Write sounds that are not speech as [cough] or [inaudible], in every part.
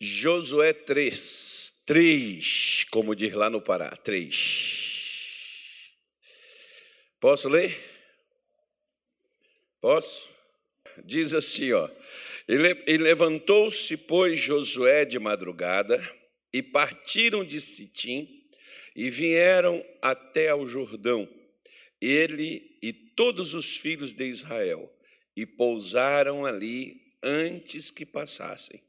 Josué 3, 3, como diz lá no Pará, 3. Posso ler? Posso? Diz assim, ó. E levantou-se, pois, Josué de madrugada, e partiram de Sitim, e vieram até ao Jordão, ele e todos os filhos de Israel, e pousaram ali antes que passassem.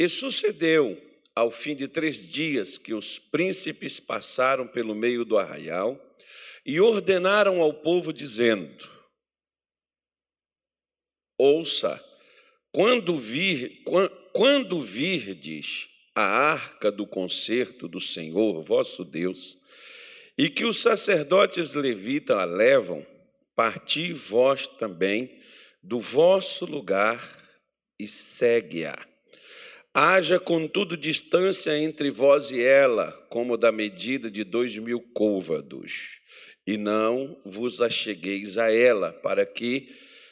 E sucedeu, ao fim de três dias, que os príncipes passaram pelo meio do arraial, e ordenaram ao povo, dizendo: Ouça, quando, vir, quando virdes a arca do concerto do Senhor vosso Deus, e que os sacerdotes levitas a levam, parti vós também do vosso lugar e segue-a. Haja, contudo, distância entre vós e ela, como da medida de dois mil côvados e não vos achegueis a ela, para que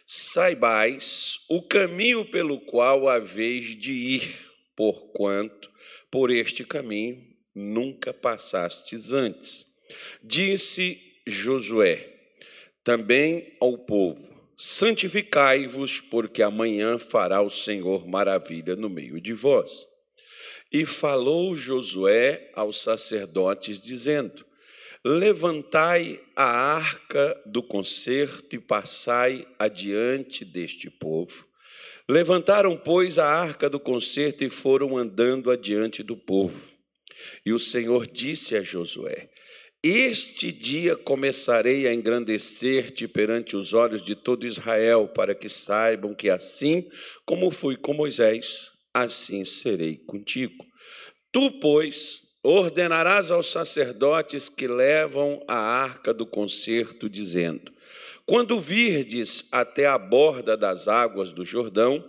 saibais o caminho pelo qual haveis de ir, porquanto por este caminho nunca passastes antes. Disse Josué também ao povo: Santificai-vos, porque amanhã fará o Senhor maravilha no meio de vós. E falou Josué aos sacerdotes, dizendo: Levantai a arca do concerto e passai adiante deste povo. Levantaram, pois, a arca do concerto e foram andando adiante do povo. E o Senhor disse a Josué: Este dia começarei a engrandecer-te perante os olhos de todo Israel, para que saibam que assim como fui com Moisés, assim serei contigo. Tu, pois, ordenarás aos sacerdotes que levam a arca do concerto, dizendo: Quando virdes até a borda das águas do Jordão,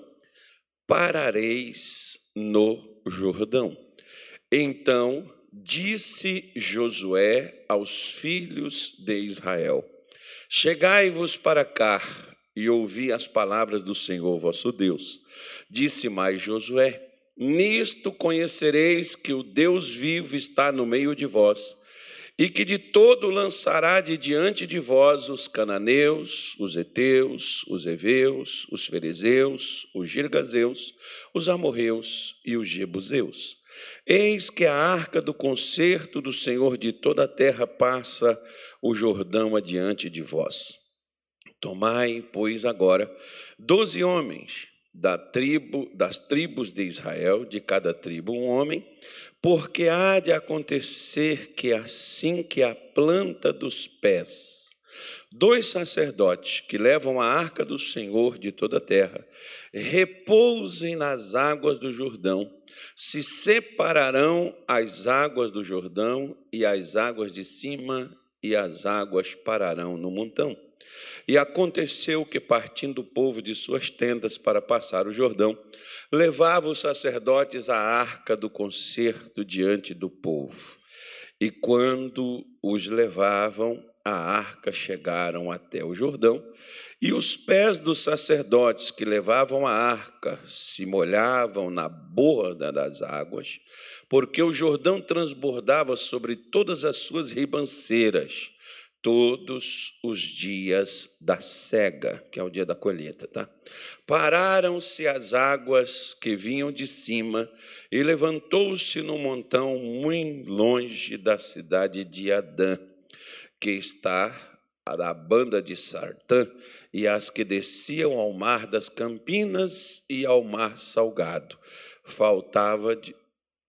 parareis no Jordão. Então disse Josué aos filhos de Israel: Chegai-vos para cá e ouvi as palavras do Senhor vosso Deus. Disse mais Josué: Nisto conhecereis que o Deus vivo está no meio de vós, e que de todo lançará de diante de vós os cananeus, os heteus, os heveus, os fariseus, os girgazeus, os amorreus e os jebuseus. Eis que a arca do concerto do Senhor de toda a terra passa o Jordão adiante de vós. Tomai, pois, agora doze homens da tribo, das tribos de Israel, de cada tribo um homem, porque há de acontecer que assim que a planta dos pés, dois sacerdotes que levam a arca do Senhor de toda a terra, repousem nas águas do Jordão, se separarão as águas do Jordão e as águas de cima e as águas pararão no montão. E aconteceu que, partindo o povo de suas tendas para passar o Jordão, levava os sacerdotes a arca do concerto diante do povo. E quando os levavam, a arca chegaram até o Jordão, e os pés dos sacerdotes que levavam a arca se molhavam na borda das águas, porque o Jordão transbordava sobre todas as suas ribanceiras todos os dias da cega, que é o dia da colheita, tá? Pararam-se as águas que vinham de cima e levantou-se no montão muito longe da cidade de Adã, que está da banda de Sartã, e as que desciam ao mar das Campinas e ao mar salgado. Faltava de,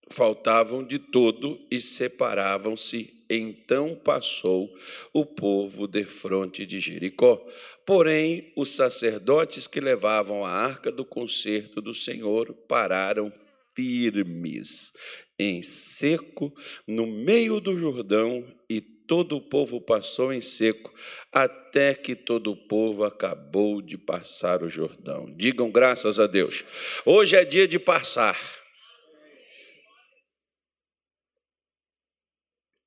faltavam de todo e separavam-se então passou o povo de fronte de Jericó. Porém, os sacerdotes que levavam a arca do concerto do Senhor pararam firmes, em seco, no meio do Jordão, e todo o povo passou em seco, até que todo o povo acabou de passar o Jordão. Digam graças a Deus. Hoje é dia de passar.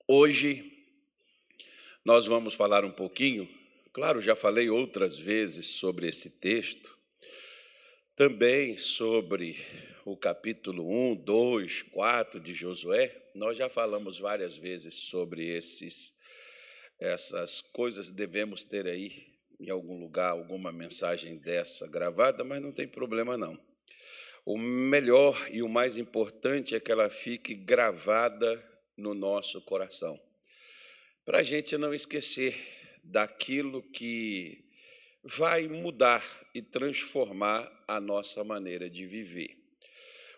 Hoje nós vamos falar um pouquinho, claro, já falei outras vezes sobre esse texto, também sobre o capítulo 1, 2, 4 de Josué, nós já falamos várias vezes sobre esses essas coisas devemos ter aí em algum lugar alguma mensagem dessa gravada, mas não tem problema não. O melhor e o mais importante é que ela fique gravada no nosso coração, para a gente não esquecer daquilo que vai mudar e transformar a nossa maneira de viver.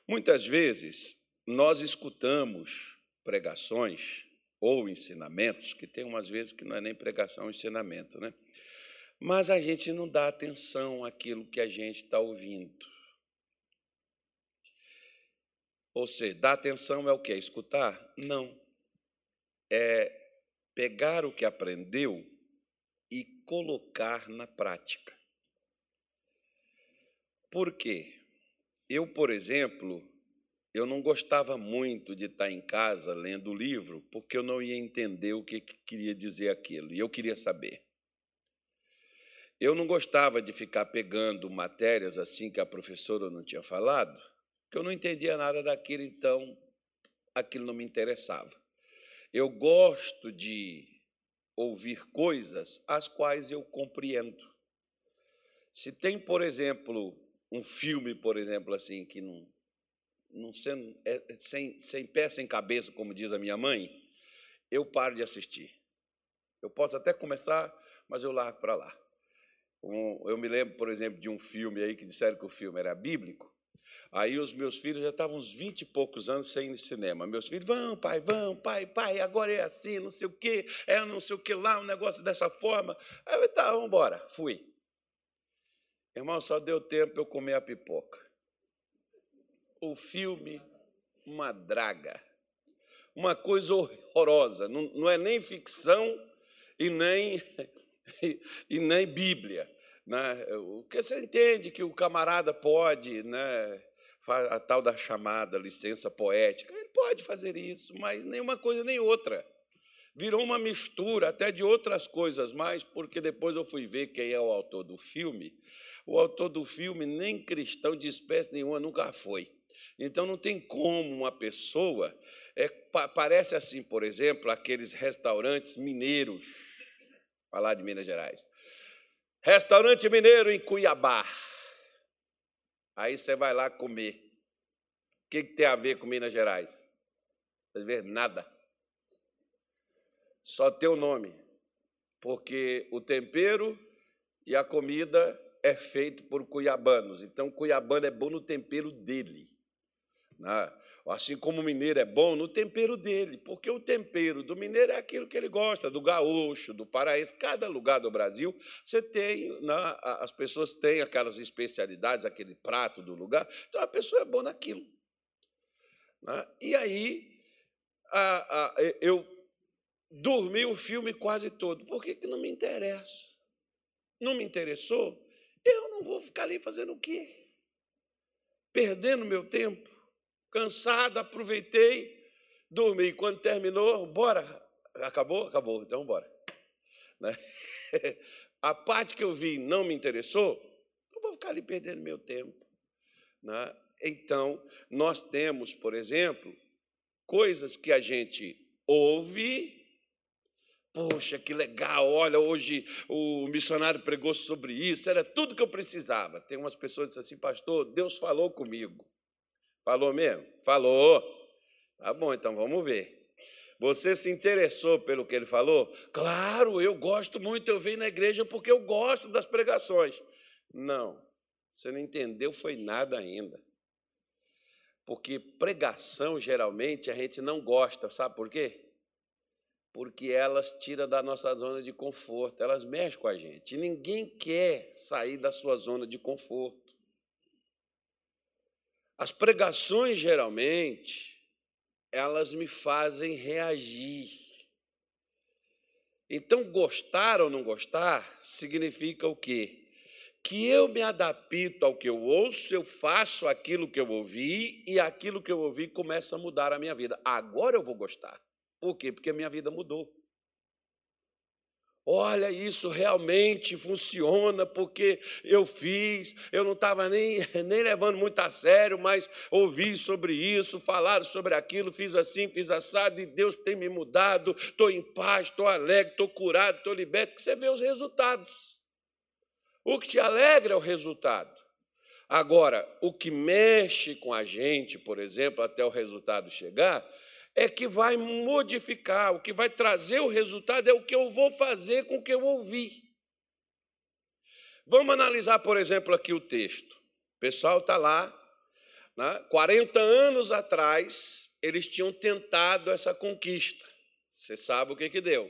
Muitas vezes nós escutamos pregações ou ensinamentos, que tem umas vezes que não é nem pregação, é ensinamento, né? Mas a gente não dá atenção àquilo que a gente está ouvindo. Ou seja, dar atenção é o que? Escutar? Não. É pegar o que aprendeu e colocar na prática. Por quê? Eu, por exemplo, eu não gostava muito de estar em casa lendo o livro, porque eu não ia entender o que queria dizer aquilo, e eu queria saber. Eu não gostava de ficar pegando matérias assim que a professora não tinha falado, porque eu não entendia nada daquilo, então aquilo não me interessava. Eu gosto de ouvir coisas as quais eu compreendo. Se tem, por exemplo, um filme, por exemplo, assim, que não, não sendo, é, sem, sem pé, sem cabeça, como diz a minha mãe, eu paro de assistir. Eu posso até começar, mas eu largo para lá. Um, eu me lembro, por exemplo, de um filme aí que disseram que o filme era bíblico. Aí os meus filhos já estavam uns vinte e poucos anos sem ir no cinema. Meus filhos, vão, pai, vão, pai, pai, agora é assim, não sei o quê, é não sei o que lá, um negócio dessa forma. Aí eu, tá, vamos embora. Fui. Irmão, só deu tempo eu comer a pipoca. O filme, uma draga. Uma coisa horrorosa. Não, não é nem ficção e nem, [laughs] e nem Bíblia. Né? O que você entende que o camarada pode, né, a tal da chamada licença poética, ele pode fazer isso, mas nenhuma coisa nem outra. Virou uma mistura até de outras coisas mais, porque depois eu fui ver quem é o autor do filme. O autor do filme nem cristão de espécie nenhuma nunca foi. Então não tem como uma pessoa. É, parece assim, por exemplo, aqueles restaurantes mineiros, falar de Minas Gerais. Restaurante mineiro em Cuiabá. Aí você vai lá comer. O que, que tem a ver com Minas Gerais? Não ver nada. Só tem o nome. Porque o tempero e a comida é feito por cuiabanos. Então, cuiabano é bom no tempero dele. Né? Assim como o mineiro é bom no tempero dele, porque o tempero do mineiro é aquilo que ele gosta, do gaúcho, do paraense. Cada lugar do Brasil, você tem, né, as pessoas têm aquelas especialidades, aquele prato do lugar, então a pessoa é boa naquilo. Né? E aí, eu dormi o filme quase todo. Por que não me interessa? Não me interessou? Eu não vou ficar ali fazendo o quê? Perdendo meu tempo? Cansado, aproveitei, dormi. Quando terminou, bora. Acabou? Acabou, então bora. [laughs] Né? A parte que eu vi não me interessou, não vou ficar ali perdendo meu tempo. Né? Então, nós temos, por exemplo, coisas que a gente ouve. Poxa, que legal! Olha, hoje o missionário pregou sobre isso, era tudo que eu precisava. Tem umas pessoas que dizem assim, pastor, Deus falou comigo. Falou mesmo? Falou. Tá bom, então vamos ver. Você se interessou pelo que ele falou? Claro, eu gosto muito, eu venho na igreja porque eu gosto das pregações. Não, você não entendeu, foi nada ainda. Porque pregação, geralmente, a gente não gosta, sabe por quê? Porque elas tiram da nossa zona de conforto, elas mexem com a gente. Ninguém quer sair da sua zona de conforto. As pregações, geralmente, elas me fazem reagir. Então, gostar ou não gostar significa o quê? Que eu me adapto ao que eu ouço, eu faço aquilo que eu ouvi e aquilo que eu ouvi começa a mudar a minha vida. Agora eu vou gostar. Por quê? Porque a minha vida mudou. Olha, isso realmente funciona porque eu fiz, eu não estava nem, [laughs] nem levando muito a sério, mas ouvi sobre isso, falaram sobre aquilo, fiz assim, fiz assado, e Deus tem me mudado, estou em paz, estou alegre, estou curado, estou liberto, que você vê os resultados. O que te alegra é o resultado. Agora, o que mexe com a gente, por exemplo, até o resultado chegar, é que vai modificar, o que vai trazer o resultado é o que eu vou fazer com o que eu ouvi. Vamos analisar, por exemplo, aqui o texto. O pessoal está lá, né? 40 anos atrás, eles tinham tentado essa conquista. Você sabe o que, que deu?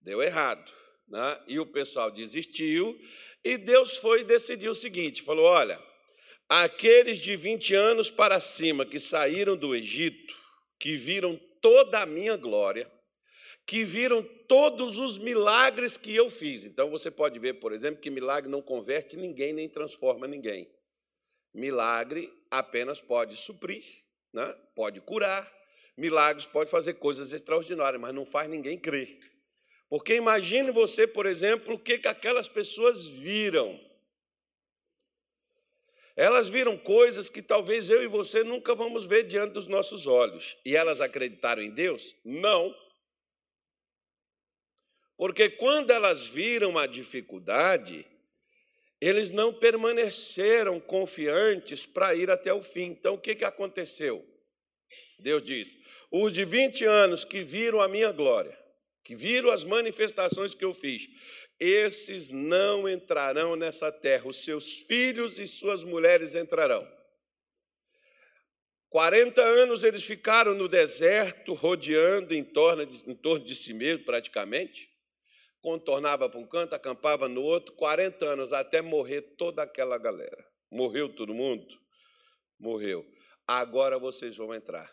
Deu errado. Né? E o pessoal desistiu, e Deus foi e decidiu o seguinte: falou: olha, aqueles de 20 anos para cima que saíram do Egito, que viram toda a minha glória, que viram todos os milagres que eu fiz. Então você pode ver, por exemplo, que milagre não converte ninguém nem transforma ninguém. Milagre apenas pode suprir, né? pode curar. Milagres pode fazer coisas extraordinárias, mas não faz ninguém crer. Porque imagine você, por exemplo, o que, que aquelas pessoas viram. Elas viram coisas que talvez eu e você nunca vamos ver diante dos nossos olhos. E elas acreditaram em Deus? Não. Porque quando elas viram a dificuldade, eles não permaneceram confiantes para ir até o fim. Então, o que, que aconteceu? Deus diz: os de 20 anos que viram a minha glória, que viram as manifestações que eu fiz, esses não entrarão nessa terra, os seus filhos e suas mulheres entrarão. 40 anos eles ficaram no deserto, rodeando em torno de, em torno de si mesmo, praticamente. Contornava para um canto, acampava no outro, 40 anos até morrer toda aquela galera. Morreu todo mundo? Morreu. Agora vocês vão entrar.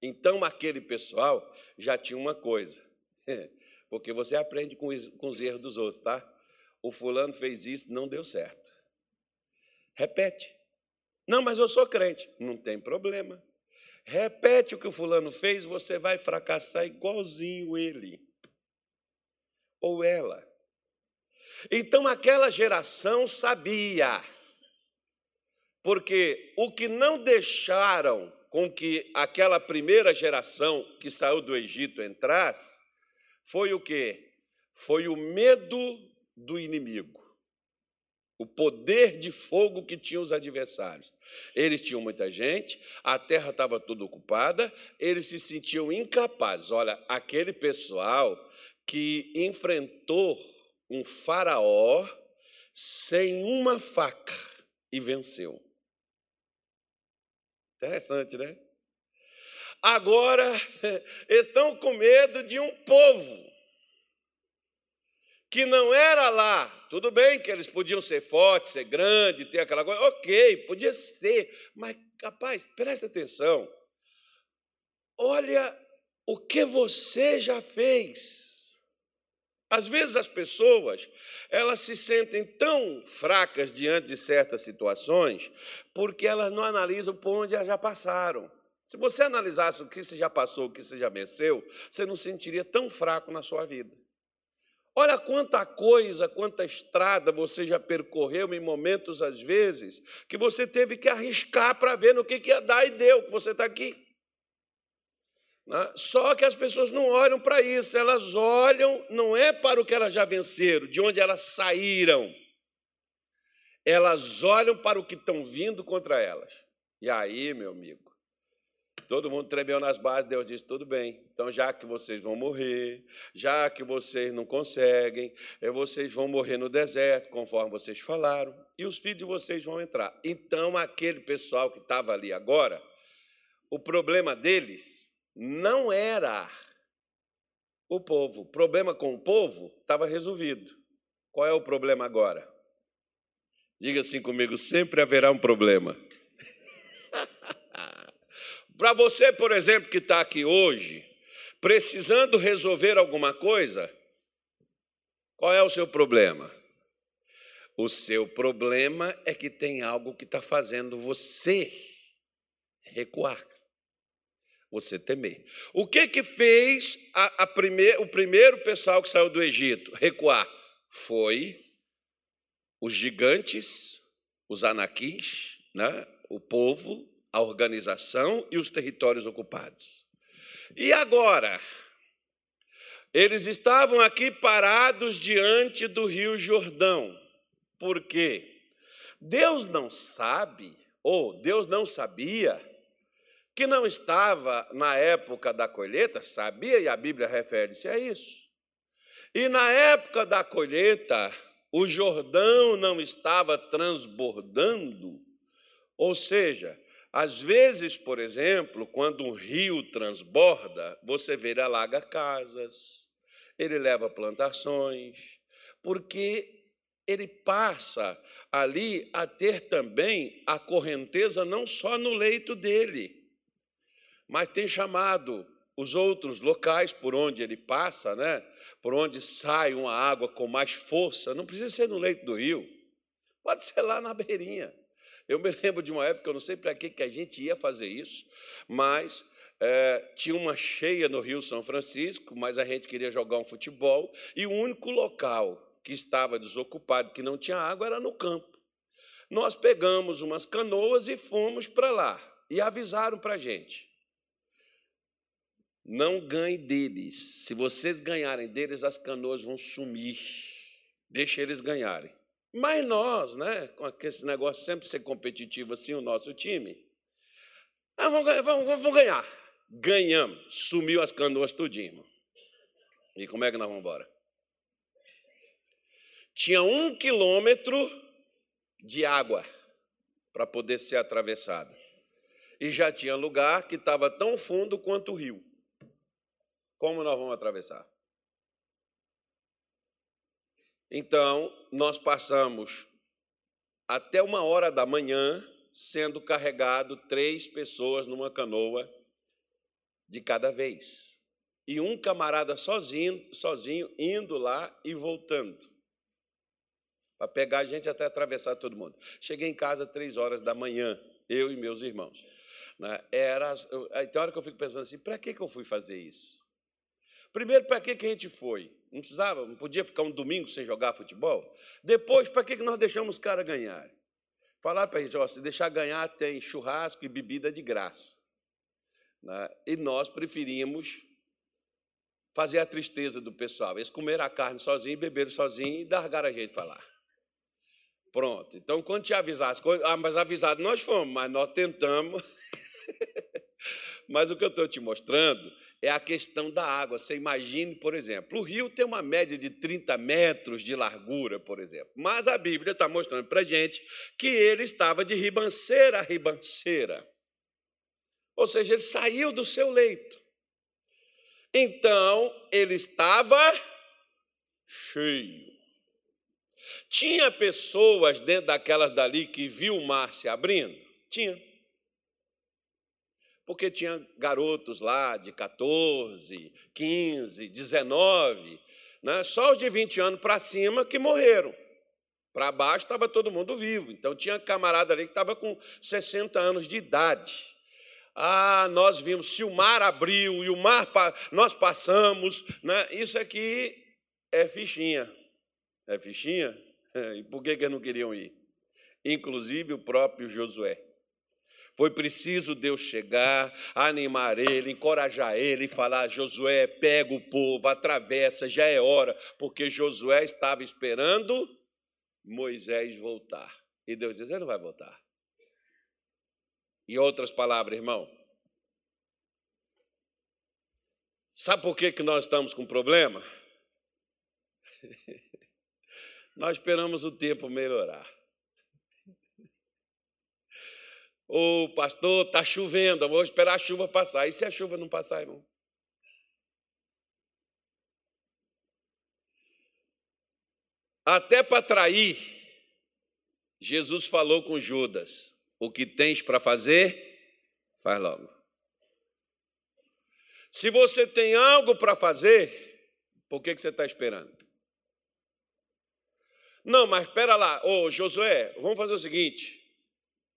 Então aquele pessoal já tinha uma coisa. [laughs] Porque você aprende com os erros dos outros, tá? O fulano fez isso, não deu certo. Repete. Não, mas eu sou crente. Não tem problema. Repete o que o fulano fez, você vai fracassar igualzinho ele. Ou ela. Então aquela geração sabia. Porque o que não deixaram com que aquela primeira geração que saiu do Egito entrasse foi o quê? Foi o medo do inimigo. O poder de fogo que tinham os adversários. Eles tinham muita gente, a terra estava toda ocupada, eles se sentiam incapazes. Olha, aquele pessoal que enfrentou um faraó sem uma faca e venceu. Interessante, né? Agora [laughs] estão com medo de um povo que não era lá. Tudo bem que eles podiam ser fortes, ser grandes, ter aquela coisa, ok, podia ser, mas capaz, presta atenção. Olha o que você já fez. Às vezes as pessoas, elas se sentem tão fracas diante de certas situações, porque elas não analisam por onde elas já passaram. Se você analisasse o que você já passou, o que você já venceu, você não sentiria tão fraco na sua vida. Olha quanta coisa, quanta estrada você já percorreu em momentos, às vezes, que você teve que arriscar para ver no que, que ia dar e deu, que você está aqui. Né? Só que as pessoas não olham para isso, elas olham, não é para o que elas já venceram, de onde elas saíram. Elas olham para o que estão vindo contra elas. E aí, meu amigo, Todo mundo tremeu nas bases, Deus disse: tudo bem, então já que vocês vão morrer, já que vocês não conseguem, eh, vocês vão morrer no deserto, conforme vocês falaram, e os filhos de vocês vão entrar. Então, aquele pessoal que estava ali agora, o problema deles não era o povo. O problema com o povo estava resolvido. Qual é o problema agora? Diga assim comigo: sempre haverá um problema. [laughs] Para você, por exemplo, que está aqui hoje, precisando resolver alguma coisa, qual é o seu problema? O seu problema é que tem algo que está fazendo você recuar. Você temer. O que que fez a, a primeir, o primeiro pessoal que saiu do Egito recuar? Foi os gigantes, os anaquins, né? o povo, a organização e os territórios ocupados. E agora? Eles estavam aqui parados diante do Rio Jordão. Por quê? Deus não sabe, ou Deus não sabia, que não estava na época da colheita, sabia, e a Bíblia refere-se a isso. E na época da colheita, o Jordão não estava transbordando, ou seja, às vezes, por exemplo, quando um rio transborda, você vê ele alaga casas, ele leva plantações, porque ele passa ali a ter também a correnteza não só no leito dele, mas tem chamado os outros locais por onde ele passa, né? por onde sai uma água com mais força, não precisa ser no leito do rio, pode ser lá na beirinha. Eu me [laughs] lembro de uma época, eu não sei para que, que a gente ia fazer isso, mas é, tinha uma cheia no Rio São Francisco, mas a gente queria jogar um futebol, e o único local que estava desocupado, que não tinha água, era no campo. Nós pegamos umas canoas e fomos para lá, e avisaram para a gente. Não ganhe deles. Se vocês ganharem deles, as canoas vão sumir. Deixe eles ganharem. Mas nós, né, com esse negócio sempre ser competitivo assim, o nosso time, ah, vamos, vamos, vamos ganhar. Ganhamos. Sumiu as canoas tudinho. E como é que nós vamos embora? Tinha um quilômetro de água para poder ser atravessado. E já tinha lugar que estava tão fundo quanto o rio. Como nós vamos atravessar? Então, nós passamos até uma hora da manhã sendo carregado três pessoas numa canoa de cada vez. E um camarada sozinho, sozinho indo lá e voltando. Para pegar a gente até atravessar todo mundo. Cheguei em casa três horas da manhã, eu e meus irmãos. Né? Era, tem hora que eu fico pensando assim, para que, que eu fui fazer isso? Primeiro, para que, que a gente foi? Não precisava, não podia ficar um domingo sem jogar futebol. Depois, para que nós deixamos os caras ganharem? Falar para a gente, ó, se deixar ganhar, tem churrasco e bebida de graça. Né? E nós preferimos fazer a tristeza do pessoal. Eles comeram a carne sozinho, beberam sozinho e largaram a gente para lá. Pronto. Então, quando te avisar as coisas, ah, mas avisado nós fomos, mas nós tentamos. [laughs] mas o que eu estou te mostrando é a questão da água. Você imagine, por exemplo, o rio tem uma média de 30 metros de largura, por exemplo, mas a Bíblia está mostrando para a gente que ele estava de ribanceira a ribanceira. Ou seja, ele saiu do seu leito. Então, ele estava cheio. Tinha pessoas dentro daquelas dali que viu o mar se abrindo? Tinha porque tinha garotos lá de 14, 15, 19, né? só os de 20 anos para cima que morreram. Para baixo estava todo mundo vivo. Então tinha camarada ali que estava com 60 anos de idade. Ah, nós vimos, se o mar abriu e o mar nós passamos, né? isso aqui é fichinha. É fichinha? [laughs] E por que, que não queriam ir? Inclusive o próprio Josué. Foi preciso Deus chegar, animar ele, encorajar ele e falar: Josué, pega o povo, atravessa, já é hora, porque Josué estava esperando Moisés voltar. E Deus diz: Ele não vai voltar. Em outras palavras, irmão, sabe por que, que nós estamos com problema? [laughs] nós esperamos o tempo melhorar. Ô pastor, está chovendo, vou esperar a chuva passar. E se a chuva não passar, irmão? Até para trair, Jesus falou com Judas: O que tens para fazer, faz logo. Se você tem algo para fazer, por que, que você está esperando? Não, mas espera lá, ô Josué, vamos fazer o seguinte: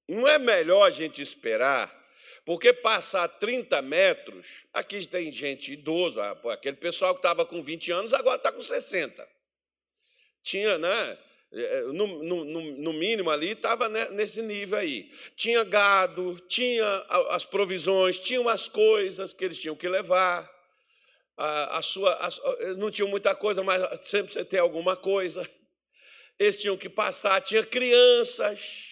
não é melhor a gente esperar Porque passar 30 metros, aqui tem gente idosa, aquele pessoal que estava com 20 anos agora está com 60. Tinha, né? É, no, no, no mínimo ali estava nesse nível aí. Tinha gado, tinha as provisões, tinham as coisas que eles tinham que levar. A, a sua, a, não tinham muita coisa, mas sempre você tem alguma coisa. Eles tinham que passar, tinha crianças.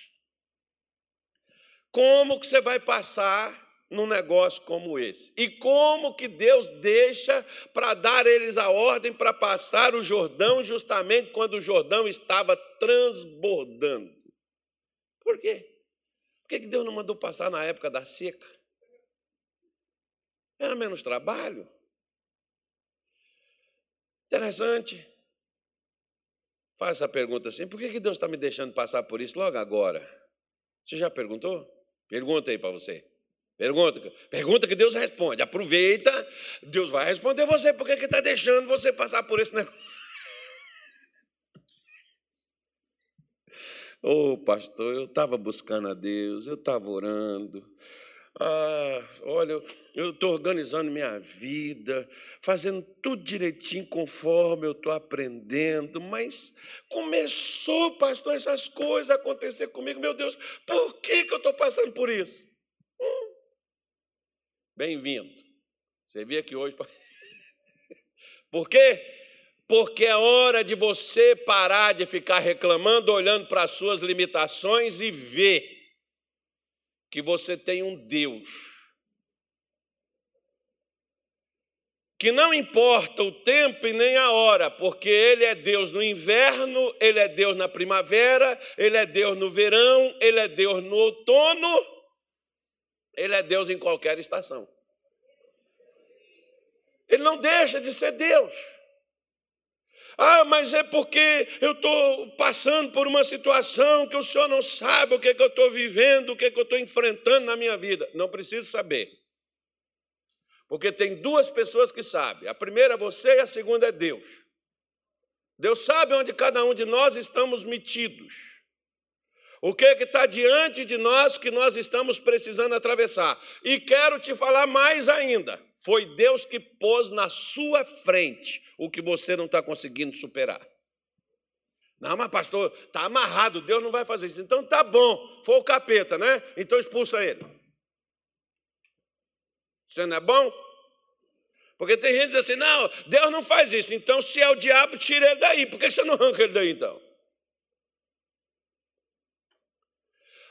Como que você vai passar num negócio como esse? E como que Deus deixa para dar eles a ordem para passar o Jordão justamente quando o Jordão estava transbordando? Por quê? Por que Deus não mandou passar na época da seca? Era menos trabalho. Interessante. Faz essa pergunta assim: por que Deus está me deixando passar por isso logo agora? Você já perguntou? Pergunta aí para você. Pergunta, pergunta que Deus responde. Aproveita, Deus vai responder você, porque que está deixando você passar por esse negócio. [laughs] Ô oh, pastor, eu estava buscando a Deus, eu estava orando, ah, olha, eu estou organizando minha vida, fazendo tudo direitinho conforme eu estou aprendendo, mas começou, pastor, essas coisas a acontecer comigo. Meu Deus, por que, que eu estou passando por isso? Hum. Bem-vindo. Você veio aqui hoje. [laughs] Por quê? Porque é hora de você parar de ficar reclamando, olhando para as suas limitações e ver que você tem um Deus que não importa o tempo e nem a hora, porque Ele é Deus no inverno, Ele é Deus na primavera, Ele é Deus no verão, Ele é Deus no outono, Ele é Deus em qualquer estação. Ele não deixa de ser Deus. Ah, mas é porque eu estou passando por uma situação que o senhor não sabe o que, é que eu estou vivendo, o que, é que eu estou enfrentando na minha vida. Não preciso saber. Porque tem duas pessoas que sabem. A primeira é você e a segunda é Deus. Deus sabe onde cada um de nós estamos metidos. O que é que está diante de nós que nós estamos precisando atravessar? E quero te falar mais ainda: foi Deus que pôs na sua frente o que você não está conseguindo superar. Não, mas pastor, está amarrado, Deus não vai fazer isso. Então tá bom, foi o capeta, né? Então expulsa ele. Você não é bom? Porque tem gente que diz assim: não, Deus não faz isso. Então, se é o diabo, tira ele daí. Por que você não arranca ele daí então?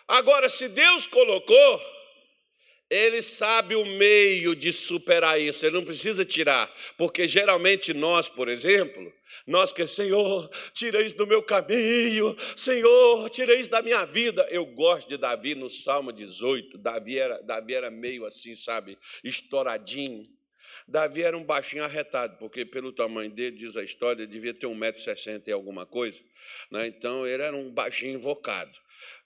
Agora, se Deus colocou, Ele sabe o meio de superar isso, Ele não precisa tirar, porque geralmente nós, por exemplo, nós que, Senhor, tira isso do meu caminho, Senhor, tira isso da minha vida. Eu gosto de Davi no Salmo 18, Davi era, Davi era meio assim, sabe, estouradinho. Davi era um baixinho arretado, porque pelo tamanho dele, diz a história, devia ter 1,60m e alguma coisa. Né? Então, ele era um baixinho invocado.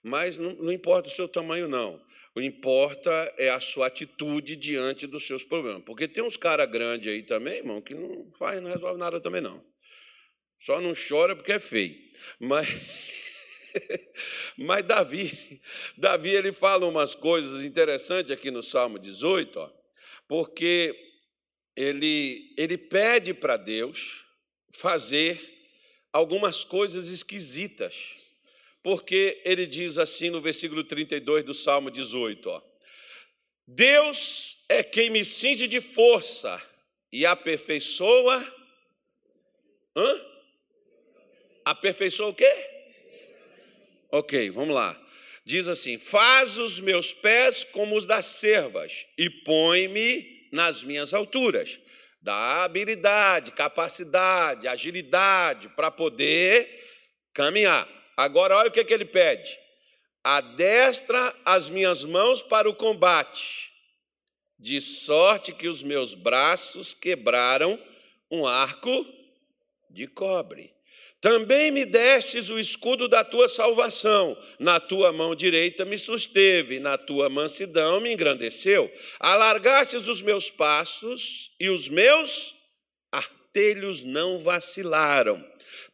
Mas não, não importa o seu tamanho, não. O importa é a sua atitude diante dos seus problemas. Porque tem uns caras grandes aí também, irmão, que não faz, não resolve nada também, não. Só não chora porque é feio. Mas, [laughs] mas Davi, Davi ele fala umas coisas interessantes aqui no Salmo 18, ó, porque ele, ele pede para Deus fazer algumas coisas esquisitas porque ele diz assim no versículo 32 do Salmo 18: ó, Deus é quem me cinge de força e aperfeiçoa. Hã? Aperfeiçoa o quê? Ok, vamos lá. Diz assim: Faz os meus pés como os das servas e põe-me nas minhas alturas. Dá habilidade, capacidade, agilidade para poder caminhar. Agora, olha o que, que ele pede: adestra as minhas mãos para o combate, de sorte que os meus braços quebraram um arco de cobre. Também me destes o escudo da tua salvação, na tua mão direita me susteve, na tua mansidão me engrandeceu. Alargastes os meus passos e os meus artelhos não vacilaram.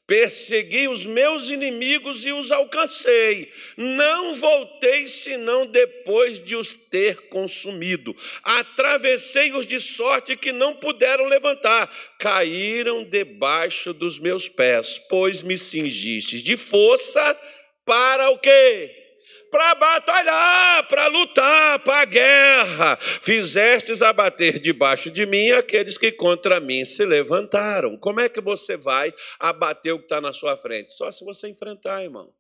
Persegui os meus inimigos e os alcancei. Não voltei senão depois de os ter consumido. Atravessei-os de sorte que não puderam levantar. Caíram debaixo dos meus pés, pois me cingistes de força para o quê? Para batalhar, para lutar, para a guerra. Fizestes abater debaixo de mim aqueles que contra mim se levantaram. Como é que você vai abater o que está na sua frente? Só se você enfrentar, irmão.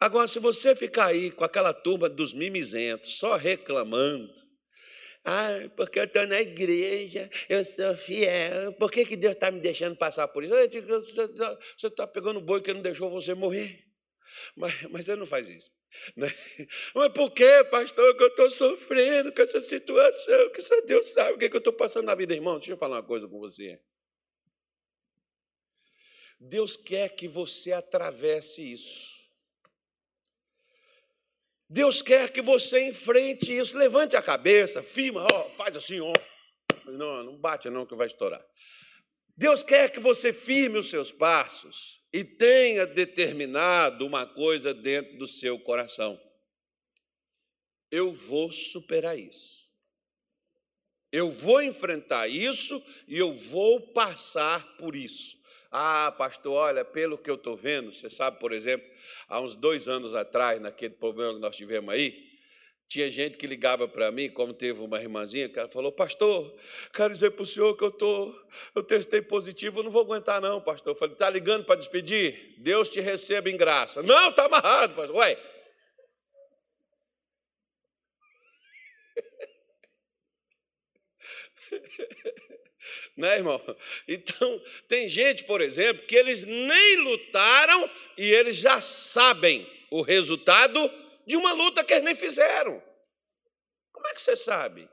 Agora, se você ficar aí com aquela turma dos mimizentos, só reclamando, ah, porque eu estou na igreja, eu sou fiel, por que, que Deus está me deixando passar por isso? Você está pegando o boi que não deixou você morrer. Mas, mas ele não faz isso. [laughs] Né? Mas por que, pastor, que eu estou sofrendo com essa situação? Que só Deus sabe o que, é que eu estou passando na vida, irmão. Deixa eu falar uma coisa com você. Deus quer que você atravesse isso. Deus quer que você enfrente isso. Levante a cabeça, firma, ó, faz assim, ó. Não, não bate não que vai estourar. Deus quer que você firme os seus passos e tenha determinado uma coisa dentro do seu coração. Eu vou superar isso. Eu vou enfrentar isso e eu vou passar por isso. Ah, pastor, olha, pelo que eu estou vendo, você sabe, por exemplo, há uns dois anos atrás, naquele problema que nós tivemos aí, tinha gente que ligava para mim, como teve uma irmãzinha, que ela falou, pastor, quero dizer para o senhor que eu, tô, eu testei positivo, eu não vou aguentar não, pastor. Eu falei, está ligando para despedir? Deus te receba em graça. Não, está amarrado, pastor. Ué, [laughs] né, irmão? Então, tem gente, por exemplo, que eles nem lutaram e eles já sabem o resultado de uma luta que eles nem fizeram. Como é que você sabe?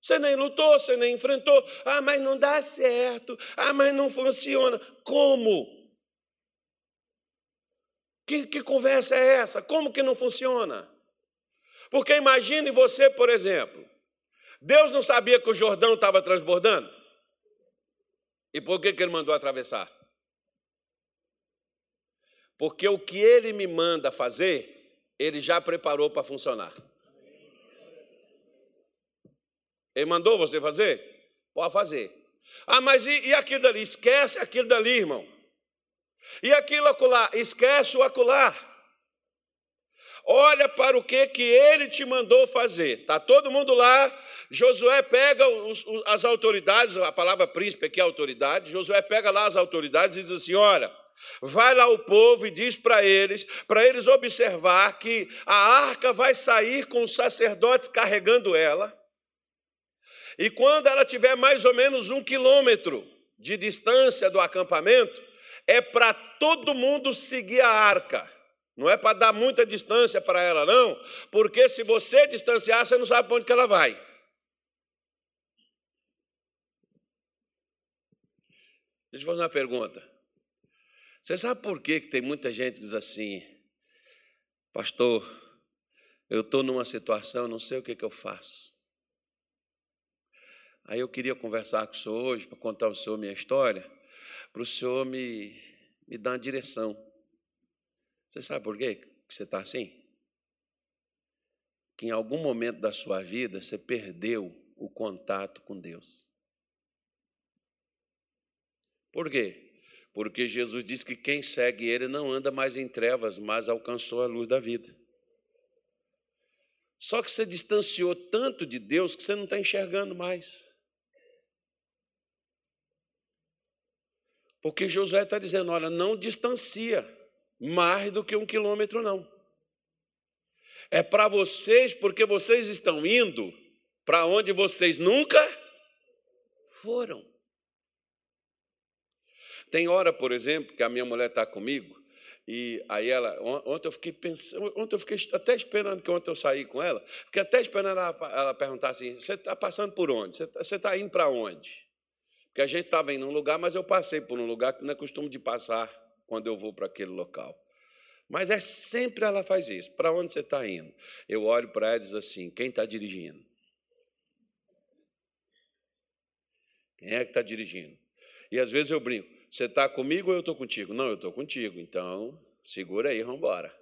Você nem lutou, você nem enfrentou. Ah, mas não dá certo. Ah, mas não funciona. Como? Que, que conversa é essa? Como que não funciona? Porque imagine você, por exemplo, Deus não sabia que o Jordão estava transbordando? E por que, que ele mandou atravessar? Porque o que ele me manda fazer, ele já preparou para funcionar. Ele mandou você fazer? Pode fazer. Ah, mas e, e aquilo dali? Esquece aquilo dali, irmão. E aquilo acolá? Esquece o acolá. Olha para o que, que ele te mandou fazer. Está todo mundo lá. Josué pega os, as autoridades, a palavra príncipe aqui é autoridade. Josué pega lá as autoridades e diz assim: olha, Vai lá o povo e diz para eles, para eles observar que a arca vai sair com os sacerdotes carregando ela. E quando ela tiver mais ou menos um quilômetro de distância do acampamento, é para todo mundo seguir a arca. Não é para dar muita distância para ela, não, porque se você distanciar, você não sabe para onde que ela vai. Deixa eu fazer uma pergunta. Você sabe por que tem muita gente que diz assim, pastor, eu estou numa situação, não sei o que, que eu faço. Aí eu queria conversar com o senhor hoje, para contar ao senhor minha história, para o senhor me, me dar uma direção. Você sabe por quê que você está assim? Que em algum momento da sua vida você perdeu o contato com Deus. Por quê? Porque Jesus diz que quem segue Ele não anda mais em trevas, mas alcançou a luz da vida. Só que você distanciou tanto de Deus que você não está enxergando mais. Porque Josué está dizendo: olha, não distancia mais do que um quilômetro, não. É para vocês, porque vocês estão indo para onde vocês nunca foram. Tem hora, por exemplo, que a minha mulher está comigo, e aí ela, ontem eu fiquei pensando, ontem eu fiquei até esperando que ontem eu saí com ela, fiquei até esperando ela, ela perguntar assim: você está passando por onde? Você está tá indo para onde? Porque a gente estava indo num lugar, mas eu passei por um lugar que não é costume de passar quando eu vou para aquele local. Mas é sempre ela faz isso. Para onde você está indo? Eu olho para ela e diz assim: quem está dirigindo? Quem é que está dirigindo? E às vezes eu brinco: Você está comigo ou eu estou contigo? Não, eu estou contigo. Então, segura aí, vamos embora.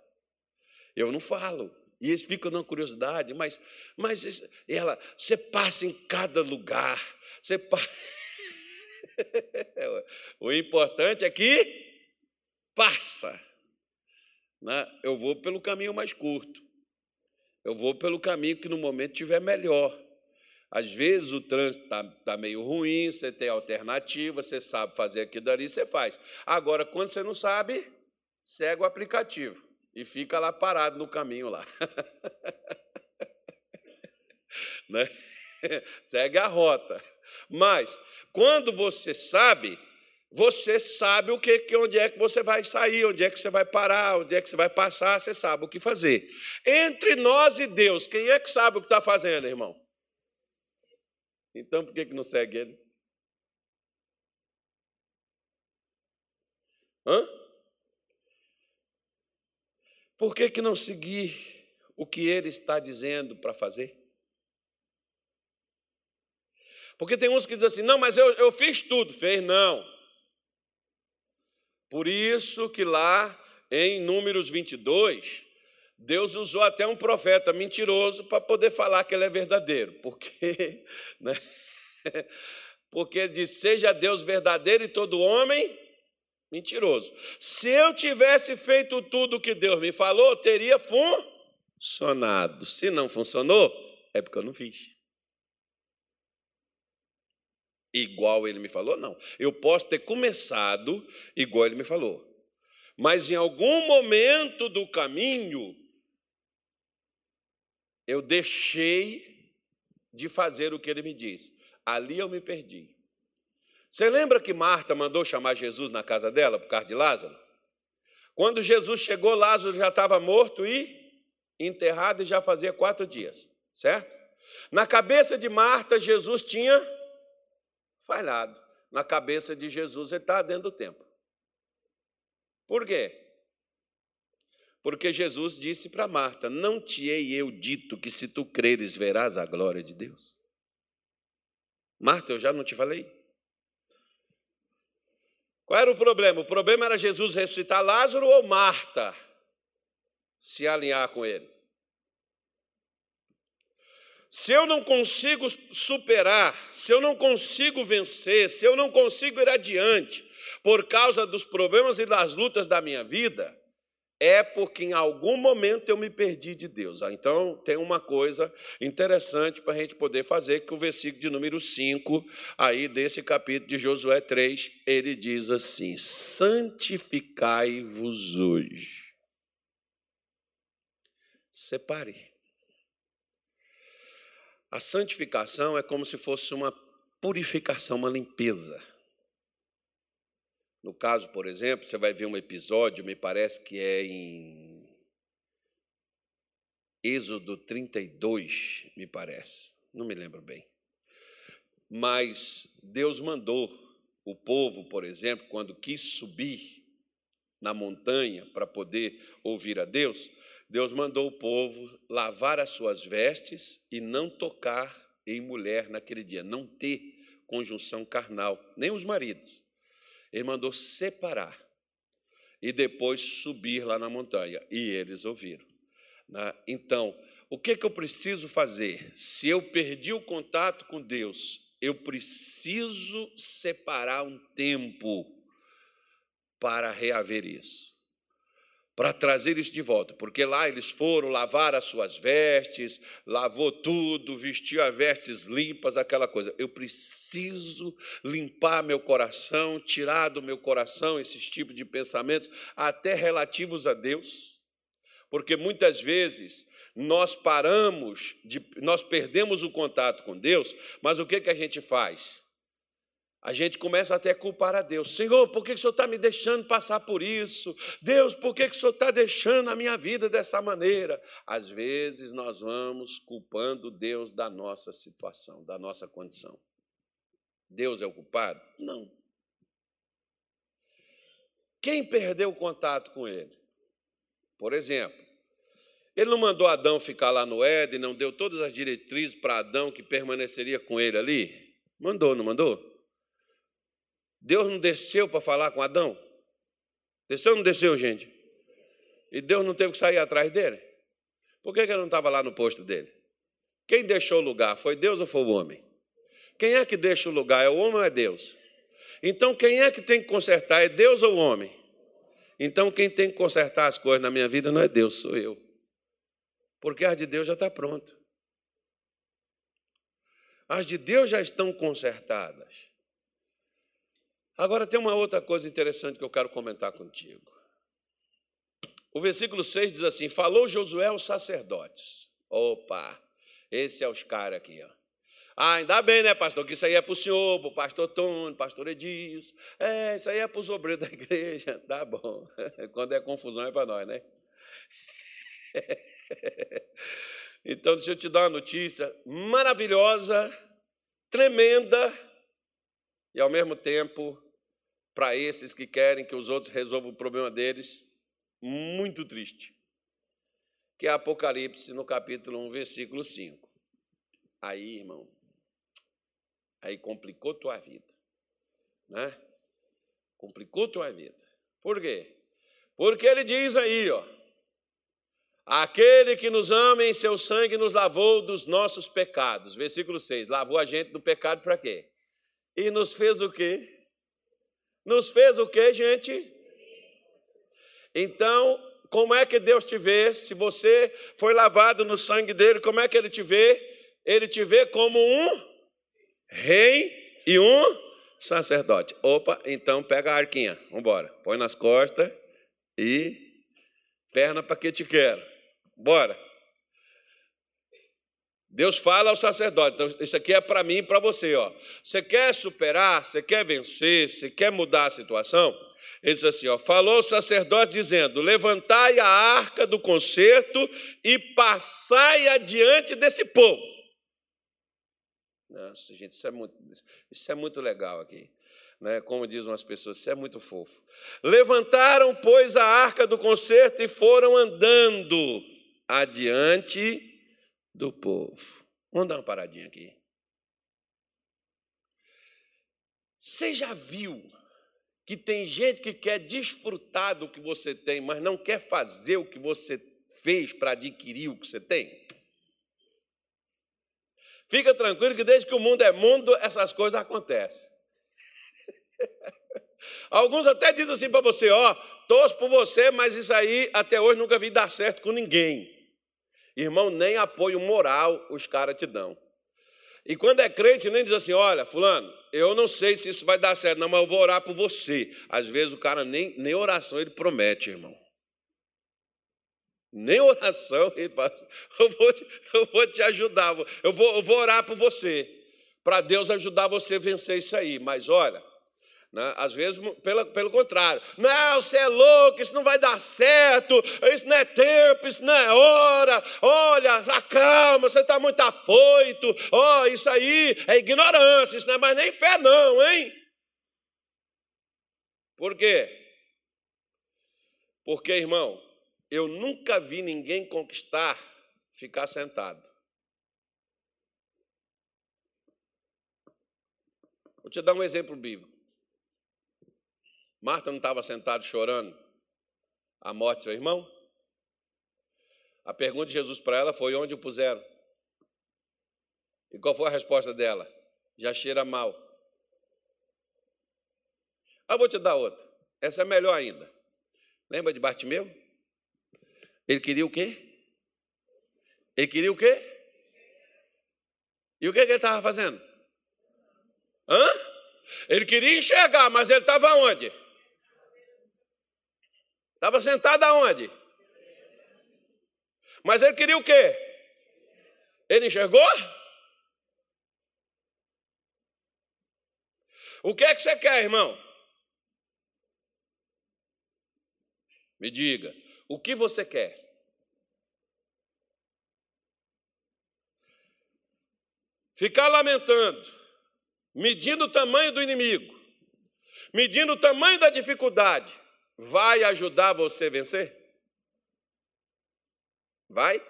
Eu não falo. E eles ficam na curiosidade, mas, mas ela, você passa em cada lugar. Você passa. [laughs] o importante é que passa. Né? Eu vou pelo caminho mais curto. Eu vou pelo caminho que no momento tiver melhor. Às vezes o trânsito está tá meio ruim, você tem alternativa, você sabe fazer aquilo dali, você faz. Agora, quando você não sabe, segue o aplicativo e fica lá parado no caminho lá. [laughs] né? [laughs] Segue a rota. Mas, quando você sabe, você sabe o que, onde é que você vai sair, onde é que você vai parar, onde é que você vai passar, você sabe o que fazer. Entre nós e Deus, quem é que sabe o que está fazendo, irmão? Então por que, que não segue ele? Hã? Por que, que não seguir o que ele está dizendo para fazer? Porque tem uns que dizem assim: não, mas eu, eu fiz tudo. Fez, não. Por isso que lá em Números 22, Deus usou até um profeta mentiroso para poder falar que ele é verdadeiro, porque, [laughs] né? porque ele diz: seja Deus verdadeiro e todo homem mentiroso. Se eu tivesse feito tudo o que Deus me falou, teria funcionado. Se não funcionou, é porque eu não fiz. Igual ele me falou, não. Eu posso ter começado igual ele me falou. Mas em algum momento do caminho, eu deixei de fazer o que ele me disse. Ali eu me perdi. Você lembra que Marta mandou chamar Jesus na casa dela por causa de Lázaro? Quando Jesus chegou, Lázaro já estava morto e enterrado e já fazia quatro dias, certo? Na cabeça de Marta, Jesus tinha falhado. Na cabeça de Jesus, ele está dentro do tempo. Por quê? Porque Jesus disse para Marta: Não te hei eu dito que se tu creres verás a glória de Deus? Marta, eu já não te falei? Qual era o problema? O problema era Jesus ressuscitar Lázaro ou Marta se alinhar com ele? Se eu não consigo superar, se eu não consigo vencer, se eu não consigo ir adiante por causa dos problemas e das lutas da minha vida, é porque em algum momento eu me perdi de Deus. Ah, então, tem uma coisa interessante para a gente poder fazer, que o versículo de número 5, aí desse capítulo de Josué 3, ele diz assim: santificai-vos hoje. Separe. A santificação é como se fosse uma purificação, uma limpeza. No caso, por exemplo, você vai ver um episódio, me parece que é em Êxodo 32, me parece, não me lembro bem. Mas Deus mandou o povo, por exemplo, quando quis subir na montanha para poder ouvir a Deus, Deus mandou o povo lavar as suas vestes e não tocar em mulher naquele dia, não ter conjunção carnal, nem os maridos. Ele mandou separar e depois subir lá na montanha. E eles ouviram. Né? Então, o que, que eu preciso fazer? Se eu perdi o contato com Deus, eu preciso separar um tempo para reaver isso para trazer isso de volta, porque lá eles foram lavar as suas vestes, lavou tudo, vestiu as vestes limpas, aquela coisa. Eu preciso limpar meu coração, tirar do meu coração esses tipos de pensamentos, até relativos a Deus, porque muitas vezes nós paramos, de, nós perdemos o contato com Deus, mas o que, que a gente faz? A gente começa até a culpar a Deus. Senhor, por que o Senhor está me deixando passar por isso? Deus, por que o Senhor está deixando a minha vida dessa maneira? Às vezes nós vamos culpando Deus da nossa situação, da nossa condição. Deus é o culpado? Não. Quem perdeu o contato com Ele? Por exemplo, Ele não mandou Adão ficar lá no Éden, não deu todas as diretrizes para Adão que permaneceria com ele ali? Mandou, não mandou? Deus não desceu para falar com Adão? Desceu ou não desceu, gente? E Deus não teve que sair atrás dele? Por que, que ele não estava lá no posto dele? Quem deixou o lugar? Foi Deus ou foi o homem? Quem é que deixa o lugar? É o homem ou é Deus? Então, quem é que tem que consertar? É Deus ou o homem? Então, quem tem que consertar as coisas na minha vida não é Deus, sou eu. Porque as de Deus já está pronta. As de Deus já estão consertadas. Agora tem uma outra coisa interessante que eu quero comentar contigo. O versículo 6 diz assim: Falou Josué aos sacerdotes. Opa, esse é os caras aqui, ó. Ah, ainda bem, né, pastor? Que isso aí é para o senhor, para o pastor Tony, pastor Edilson. É, isso aí é para os obreiros [laughs] da igreja. Tá bom. [laughs] Quando é confusão é para nós, né? [laughs] Então, deixa eu te dar uma notícia maravilhosa, tremenda, e ao mesmo tempo, para esses que querem que os outros resolvam o problema deles, muito triste. Que é Apocalipse, no capítulo 1, versículo 5. Aí, irmão, Aí complicou tua vida, né? Complicou tua vida. Por quê? Porque ele diz aí, ó, aquele que nos ama em seu sangue nos lavou dos nossos pecados. Versículo 6. Lavou a gente do pecado para quê? E nos fez o quê? Nos fez o quê, gente? Então, como é que Deus te vê? Se você foi lavado no sangue dele, como é que ele te vê? Ele te vê como um rei e um sacerdote. Opa, então pega a arquinha, vamos embora. Põe nas costas e perna para que te quero. Bora. Deus fala ao sacerdote. Então, isso aqui é para mim e para você. Ó. Você quer superar, você quer vencer, você quer mudar a situação? Ele diz assim: ó, falou o sacerdote dizendo: Levantai a arca do concerto e passai adiante desse povo. Nossa, gente, isso é muito, isso é muito legal aqui. Né? Como dizem as pessoas, isso é muito fofo. Levantaram, pois, a arca do concerto e foram andando adiante do povo. Vamos dar uma paradinha aqui. Você já viu que tem gente que quer desfrutar do que você tem, mas não quer fazer o que você fez para adquirir o que você tem? Fica tranquilo que desde que o mundo é mundo, essas coisas acontecem. [laughs] Alguns até dizem assim para você, ó, torço por você, mas isso aí até hoje nunca vi dar certo com ninguém. Irmão, nem apoio moral os caras te dão. E quando é crente, nem diz assim, olha, fulano, eu não sei se isso vai dar certo, não, mas eu vou orar por você. Às vezes o cara nem, nem oração ele promete, irmão. Nem oração, ele assim, eu vou te, eu vou te ajudar, eu vou, eu vou orar por você, para Deus ajudar você a vencer isso aí. Mas olha, né, às vezes, pelo, pelo contrário, não, você é louco, isso não vai dar certo, isso não é tempo, isso não é hora, olha, acalma, você está muito afoito, ó, oh, isso aí é ignorância, isso não é mais nem fé, não, hein? Por quê? Porque, irmão, eu nunca vi ninguém conquistar ficar sentado. Vou te dar um exemplo bíblico. Marta não estava sentada chorando a morte seu irmão? A pergunta de Jesus para ela foi: onde o puseram? E qual foi a resposta dela? Já cheira mal. Ah, vou te dar outra. Essa é melhor ainda. Lembra de Bartimeu? Ele queria o quê? Ele queria o quê? E o que, que ele estava fazendo? Hã? Ele queria enxergar, mas ele estava onde? Estava sentado aonde? Mas ele queria o quê? Ele enxergou? O que é que você quer, irmão? Me diga. O que você quer? Ficar lamentando, medindo o tamanho do inimigo, medindo o tamanho da dificuldade, vai ajudar você a vencer? Vai?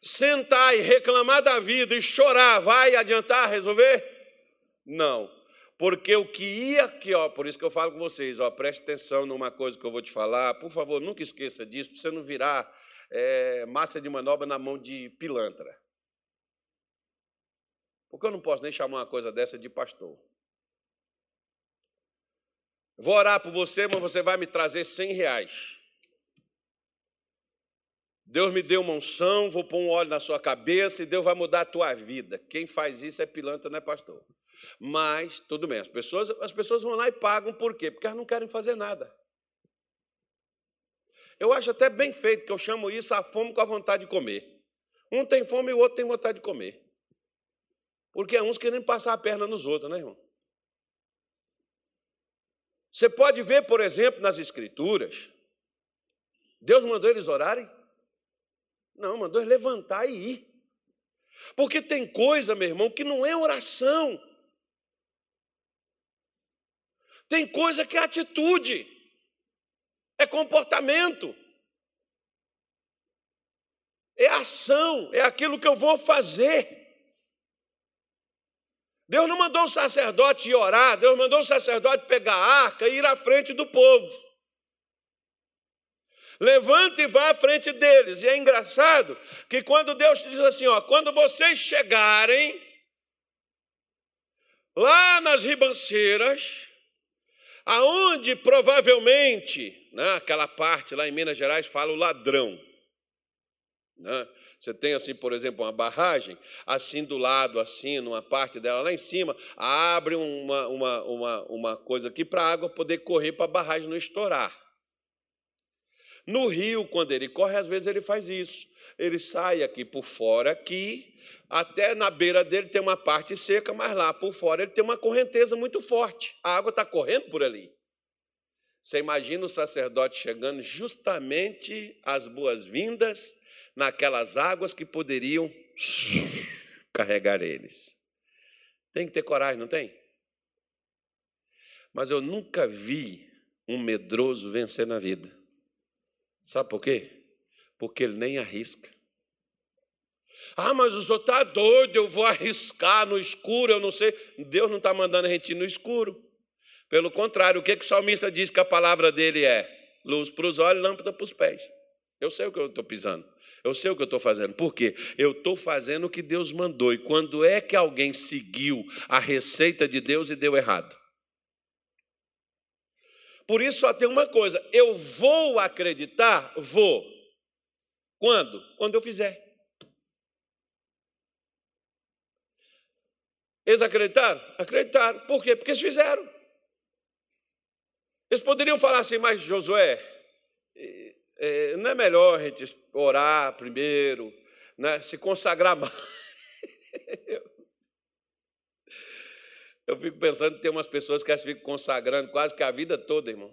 Sentar e reclamar da vida e chorar vai adiantar resolver? Não. Porque o que ia aqui, ó, por isso que eu falo com vocês, ó, preste atenção numa coisa que eu vou te falar, por favor, nunca esqueça disso, para você não virar é, massa de manobra na mão de pilantra. Porque eu não posso nem chamar uma coisa dessa de pastor. Vou orar por você, mas você vai me trazer 100 reais. Deus me deu uma unção, vou pôr um óleo na sua cabeça e Deus vai mudar a tua vida. Quem faz isso é pilantra, não é pastor. Mas, tudo bem, as pessoas, as pessoas vão lá e pagam, por quê? Porque elas não querem fazer nada. Eu acho até bem feito, que eu chamo isso a fome com a vontade de comer. Um tem fome e o outro tem vontade de comer. Porque é uns querendo passar a perna nos outros, né, irmão? Você pode ver, por exemplo, nas Escrituras, Deus mandou eles orarem? Não, mandou eles levantar e ir. Porque tem coisa, meu irmão, que não é oração. Tem coisa que é atitude, é comportamento, é ação, é aquilo que eu vou fazer. Deus não mandou o sacerdote ir orar, Deus mandou o sacerdote pegar a arca e ir à frente do povo. Levanta e vá à frente deles. E é engraçado que quando Deus diz assim: ó, quando vocês chegarem lá nas ribanceiras, aonde provavelmente, né, aquela parte lá em Minas Gerais fala o ladrão. Né? Você tem assim, por exemplo, uma barragem, assim do lado, assim, numa parte dela lá em cima, abre uma, uma, uma, uma coisa aqui para a água poder correr para a barragem não estourar. No rio, quando ele corre, às vezes ele faz isso. Ele sai aqui por fora, aqui, até na beira dele tem uma parte seca, mas lá por fora ele tem uma correnteza muito forte. A água está correndo por ali. Você imagina o sacerdote chegando justamente às boas-vindas naquelas águas que poderiam [laughs] carregar eles. Tem que ter coragem, não tem? Mas eu nunca vi um medroso vencer na vida. Sabe por quê? Porque ele nem arrisca. Ah, mas o senhor está doido, eu vou arriscar no escuro, eu não sei. Deus não está mandando a gente ir no escuro. Pelo contrário, o que, que o salmista diz que a palavra dele é? Luz para os olhos, lâmpada para os pés. Eu sei o que eu estou pisando. Eu sei o que eu estou fazendo. Por quê? Eu estou fazendo o que Deus mandou. E quando é que alguém seguiu a receita de Deus e deu errado? Por isso só tem uma coisa: eu vou acreditar? Vou. Quando? Quando eu fizer. Eles acreditaram? Acreditaram. Por quê? Porque eles fizeram. Eles poderiam falar assim, mas Josué, é, não é melhor a gente orar primeiro, né, se consagrar mais? Eu fico pensando que tem umas pessoas que ficam consagrando quase que a vida toda, irmão.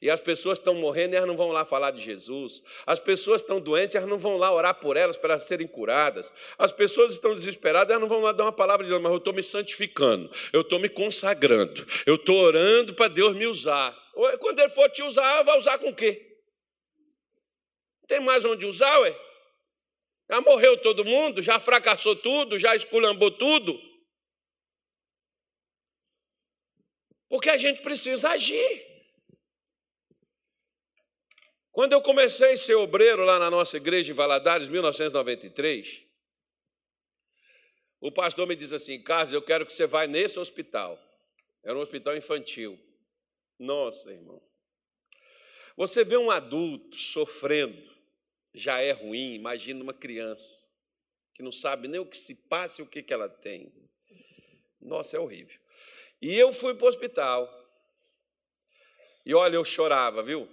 E as pessoas estão morrendo e elas não vão lá falar de Jesus. As pessoas estão doentes, elas não vão lá orar por elas para elas serem curadas. As pessoas estão desesperadas, elas não vão lá dar uma palavra de Deus, mas eu estou me santificando, eu estou me consagrando, eu estou orando para Deus me usar. Quando Ele for te usar, vai usar com o quê? Tem mais onde usar, ué? Já morreu todo mundo, já fracassou tudo, já esculambou tudo. Porque a gente precisa agir. Quando eu comecei a ser obreiro lá na nossa igreja em Valadares, em 1993, o pastor me diz assim: Carlos, eu quero que você vá nesse hospital. Era um hospital infantil. Nossa, irmão. Você vê um adulto sofrendo, já é ruim, imagina uma criança que não sabe nem o que se passa e o que, que ela tem. Nossa, é horrível. E eu fui para o hospital. E olha, eu chorava, viu?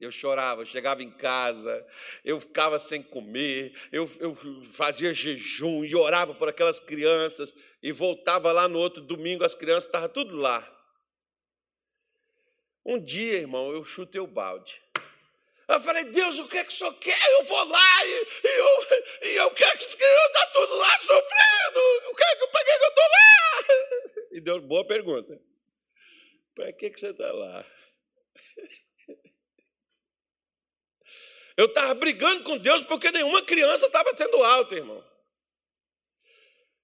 Eu chorava, eu chegava em casa, eu ficava sem comer, eu, eu fazia jejum e orava por aquelas crianças, e voltava lá no outro domingo, as crianças estavam tudo lá. Um dia, irmão, eu chutei o balde. Eu falei, Deus, o que é que o senhor quer? Eu vou lá e, e eu, e eu quero que estão tudo lá sofrendo. O que é que, para que eu estou lá? E Deus, boa pergunta. Para que, que você está lá? Eu estava brigando com Deus porque nenhuma criança estava tendo alta, irmão.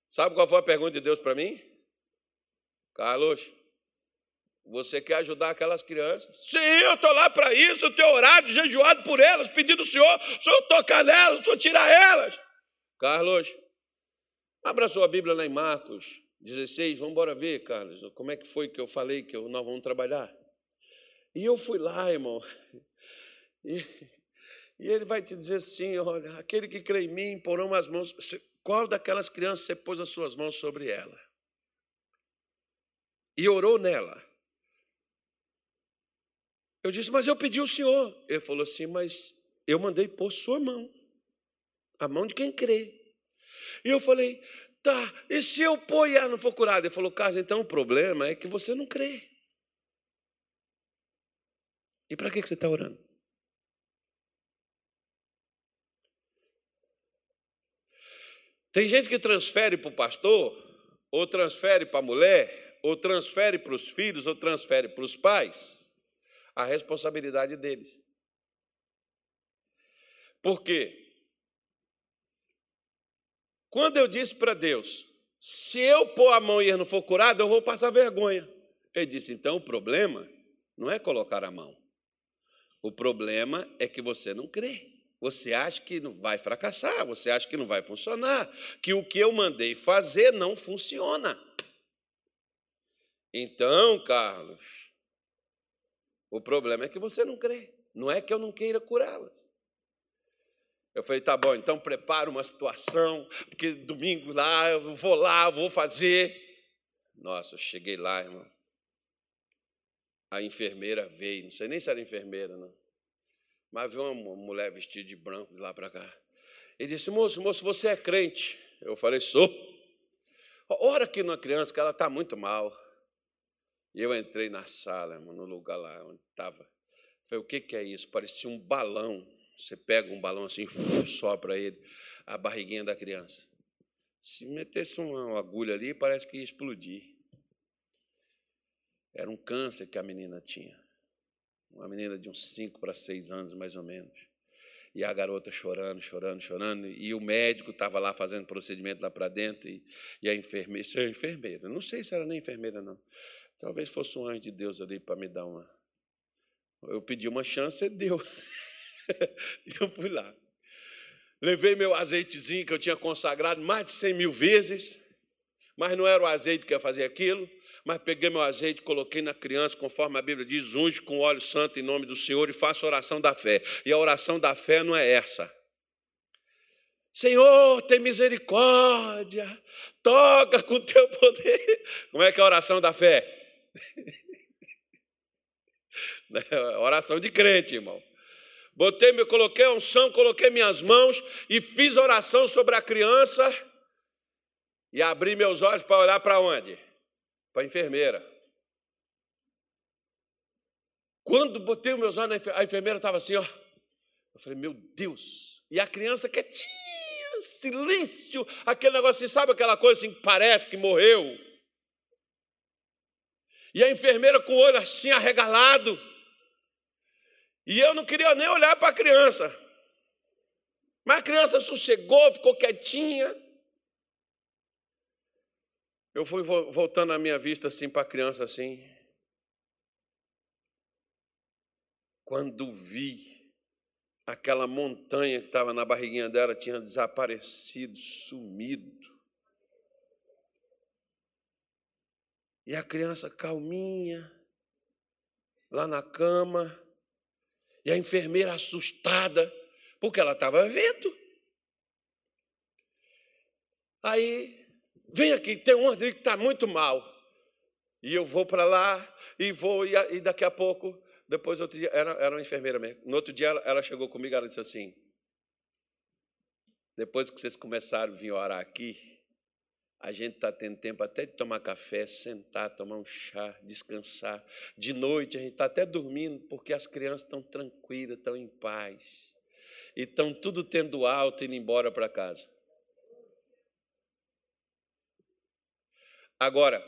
Sabe qual foi a pergunta de Deus para mim? Carlos, você quer ajudar aquelas crianças? Sim, eu estou lá para isso, eu tenho orado, jejuado por elas, pedindo ao Senhor, o Senhor tocar nelas, o Senhor tirar elas. Carlos, abra sua Bíblia lá em Marcos 16, vamos embora ver, Carlos, como é que foi que eu falei que nós vamos trabalhar. E eu fui lá, irmão, [laughs] e, e ele vai te dizer assim: olha, aquele que crê em mim porão as mãos. Qual daquelas crianças você pôs as suas mãos sobre ela? E orou nela. Eu disse, mas eu pedi ao Senhor. Ele falou assim, mas eu mandei pôr sua mão, a mão de quem crê. E eu falei, tá, e se eu pôr e ela não for curada? Ele falou, Carlos, então o problema é que você não crê. E para que você está orando? Tem gente que transfere para o pastor, ou transfere para a mulher, ou transfere para os filhos, ou transfere para os pais, a responsabilidade deles. Por quê? Quando eu disse para Deus, se eu pôr a mão e ele não for curado, eu vou passar vergonha. Ele disse, então o problema não é colocar a mão. O problema é que você não crê. Você acha que não vai fracassar, você acha que não vai funcionar, que o que eu mandei fazer não funciona. Então, Carlos, o problema é que você não crê. Não é que eu não queira curá-las. Eu falei, tá bom, então prepara uma situação, porque domingo lá, eu vou lá, vou fazer. Nossa, eu cheguei lá, irmão. A enfermeira veio, não sei nem se era enfermeira, não mas viu uma mulher vestida de branco de lá para cá. Ele disse: Moço, moço, você é crente? Eu falei: Sou. Ora aqui numa criança que ela está muito mal. Eu entrei na sala, no lugar lá onde estava. Falei: O que, que é isso? Parecia um balão. Você pega um balão assim, [laughs] sopra ele, a barriguinha da criança. Se metesse uma agulha ali, parece que ia explodir. Era um câncer que a menina tinha uma menina de uns 5 para 6 anos, mais ou menos. E a garota chorando, chorando, chorando. E o médico estava lá fazendo procedimento lá para dentro. E, e a enfermeira, se é enfermeira, não sei se era nem enfermeira, não. Talvez fosse um anjo de Deus ali para me dar uma. Eu pedi uma chance, ele deu. [laughs] eu fui lá. Levei meu azeitezinho que eu tinha consagrado mais de 100 mil vezes, mas não era o azeite que ia fazer aquilo mas peguei meu azeite, coloquei na criança, conforme a Bíblia diz, unge com óleo santo em nome do Senhor e faça oração da fé. E a oração da fé não é essa. Senhor, tem misericórdia, toca com teu poder. Como é que é a oração da fé? Oração de crente, irmão. Botei, me coloquei a unção, coloquei minhas mãos e fiz oração sobre a criança e abri meus olhos para olhar para onde? para a enfermeira. Quando botei meus olhos, a enfermeira estava assim, ó. Eu falei, meu Deus. E a criança quietinha, silêncio, aquele negócio assim, sabe aquela coisa assim parece que morreu? E a enfermeira com o olho assim arregalado. E eu não queria nem olhar para a criança. Mas a criança sossegou, ficou quietinha. Eu fui voltando a minha vista assim para a criança assim. Quando vi aquela montanha que estava na barriguinha dela tinha desaparecido, sumido. E a criança calminha, lá na cama, e a enfermeira assustada, porque ela estava vendo. Aí Vem aqui, tem um que está muito mal. E eu vou para lá e vou, e, e, daqui a pouco, depois outro dia, era, era uma enfermeira mesmo. No outro dia ela, ela chegou comigo ela disse assim: depois que vocês começaram a vir orar aqui, a gente está tendo tempo até de tomar café, sentar, tomar um chá, descansar. De noite a gente está até dormindo, porque as crianças estão tranquilas, estão em paz. E estão tudo tendo alto indo embora para casa. Agora,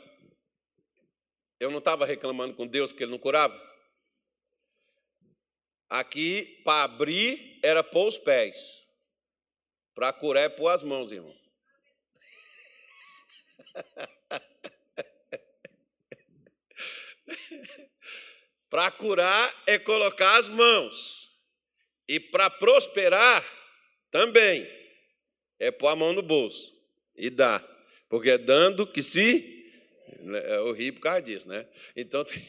eu não estava reclamando com Deus que ele não curava? Aqui, para abrir, era pôr os pés. Para curar é pôr as mãos, irmão. Para curar é colocar as mãos. E para prosperar também é pôr a mão no bolso e dar. Porque é dando que se. É horrível por causa disso, né? Então tem,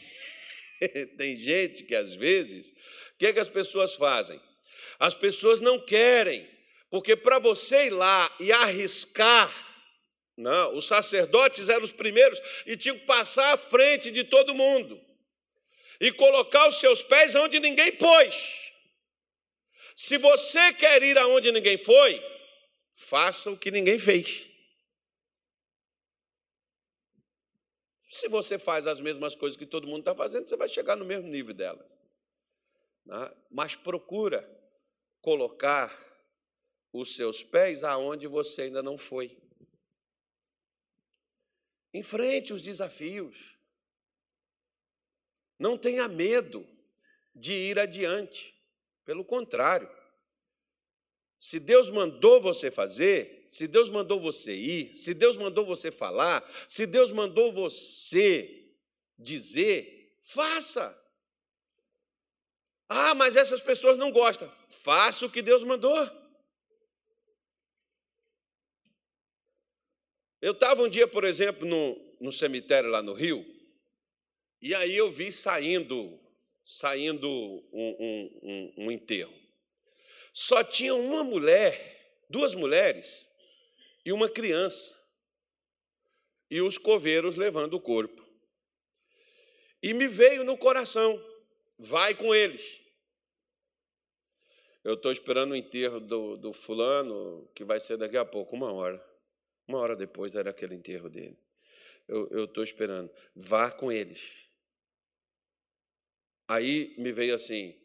[laughs] tem gente que às vezes. O que, é que as pessoas fazem? As pessoas não querem, porque para você ir lá e arriscar, não, os sacerdotes eram os primeiros e tinham que passar à frente de todo mundo e colocar os seus pés onde ninguém pôs. Se você quer ir aonde ninguém foi, faça o que ninguém fez. Se você faz as mesmas coisas que todo mundo está fazendo, você vai chegar no mesmo nível delas. Né? Mas procura colocar os seus pés aonde você ainda não foi. Enfrente os desafios. Não tenha medo de ir adiante. Pelo contrário, se Deus mandou você fazer, se Deus mandou você ir, se Deus mandou você falar, se Deus mandou você dizer, faça. Ah, mas essas pessoas não gostam. Faça o que Deus mandou. Eu estava um dia, por exemplo, no, no cemitério lá no Rio, e aí eu vi saindo saindo um, um, um, um enterro. Só tinha uma mulher, duas mulheres e uma criança, e os coveiros levando o corpo. E me veio no coração, vai com eles. Eu estou esperando o enterro do, do fulano, que vai ser daqui a pouco, uma hora. Uma hora depois era aquele enterro dele. Eu estou esperando. Vá com eles. Aí me veio assim: